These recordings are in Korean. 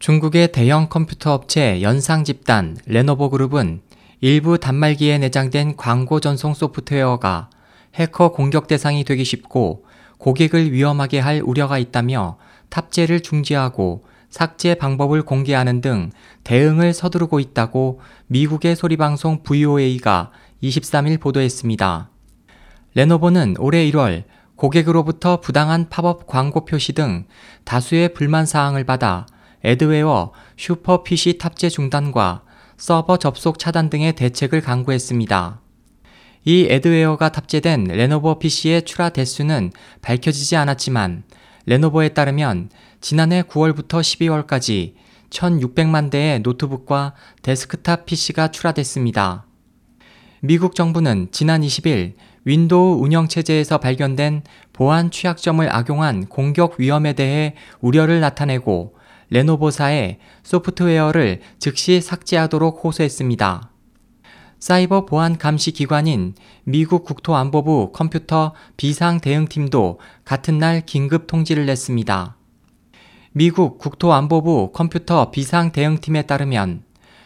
중국의 대형 컴퓨터 업체 연상 집단 레노버 그룹은 일부 단말기에 내장된 광고 전송 소프트웨어가 해커 공격 대상이 되기 쉽고 고객을 위험하게 할 우려가 있다며 탑재를 중지하고 삭제 방법을 공개하는 등 대응을 서두르고 있다고 미국의 소리방송 VOA가 23일 보도했습니다. 레노버는 올해 1월 고객으로부터 부당한 팝업 광고 표시 등 다수의 불만 사항을 받아 애드웨어 슈퍼피시 탑재 중단과 서버 접속 차단 등의 대책을 강구했습니다. 이 애드웨어가 탑재된 레노버 PC의 출하 대수는 밝혀지지 않았지만 레노버에 따르면 지난해 9월부터 12월까지 1600만 대의 노트북과 데스크탑 PC가 출하됐습니다. 미국 정부는 지난 20일 윈도우 운영체제에서 발견된 보안 취약점을 악용한 공격 위험에 대해 우려를 나타내고 레노버사에 소프트웨어를 즉시 삭제하도록 호소했습니다. 사이버 보안 감시 기관인 미국 국토안보부 컴퓨터 비상 대응팀도 같은 날 긴급 통지를 냈습니다. 미국 국토안보부 컴퓨터 비상 대응팀에 따르면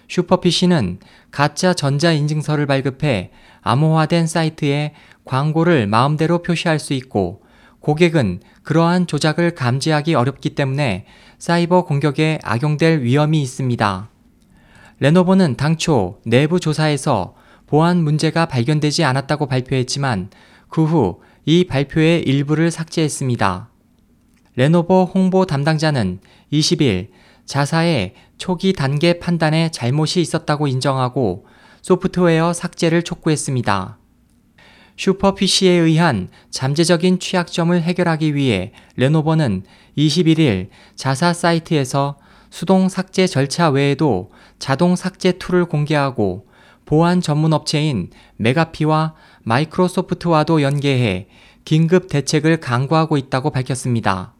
슈퍼PC는 가짜 전자인증서를 발급해 암호화된 사이트에 광고를 마음대로 표시할 수 있고 고객은 그러한 조작을 감지하기 어렵기 때문에 사이버 공격에 악용될 위험이 있습니다. 레노버는 당초 내부 조사에서 보안 문제가 발견되지 않았다고 발표했지만 그 후 이 발표의 일부를 삭제했습니다. 레노버 홍보 담당자는 20일 자사의 초기 단계 판단에 잘못이 있었다고 인정하고 소프트웨어 삭제를 촉구했습니다. 슈퍼피시에 의한 잠재적인 취약점을 해결하기 위해 레노버는 21일 자사 사이트에서 수동 삭제 절차 외에도 자동 삭제 툴을 공개하고 보안 전문 업체인 맥아피와 마이크로소프트와도 연계해 긴급 대책을 강구하고 있다고 밝혔습니다.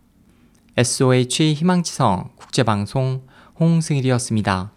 SOH 희망지성 국제방송 홍승일이었습니다.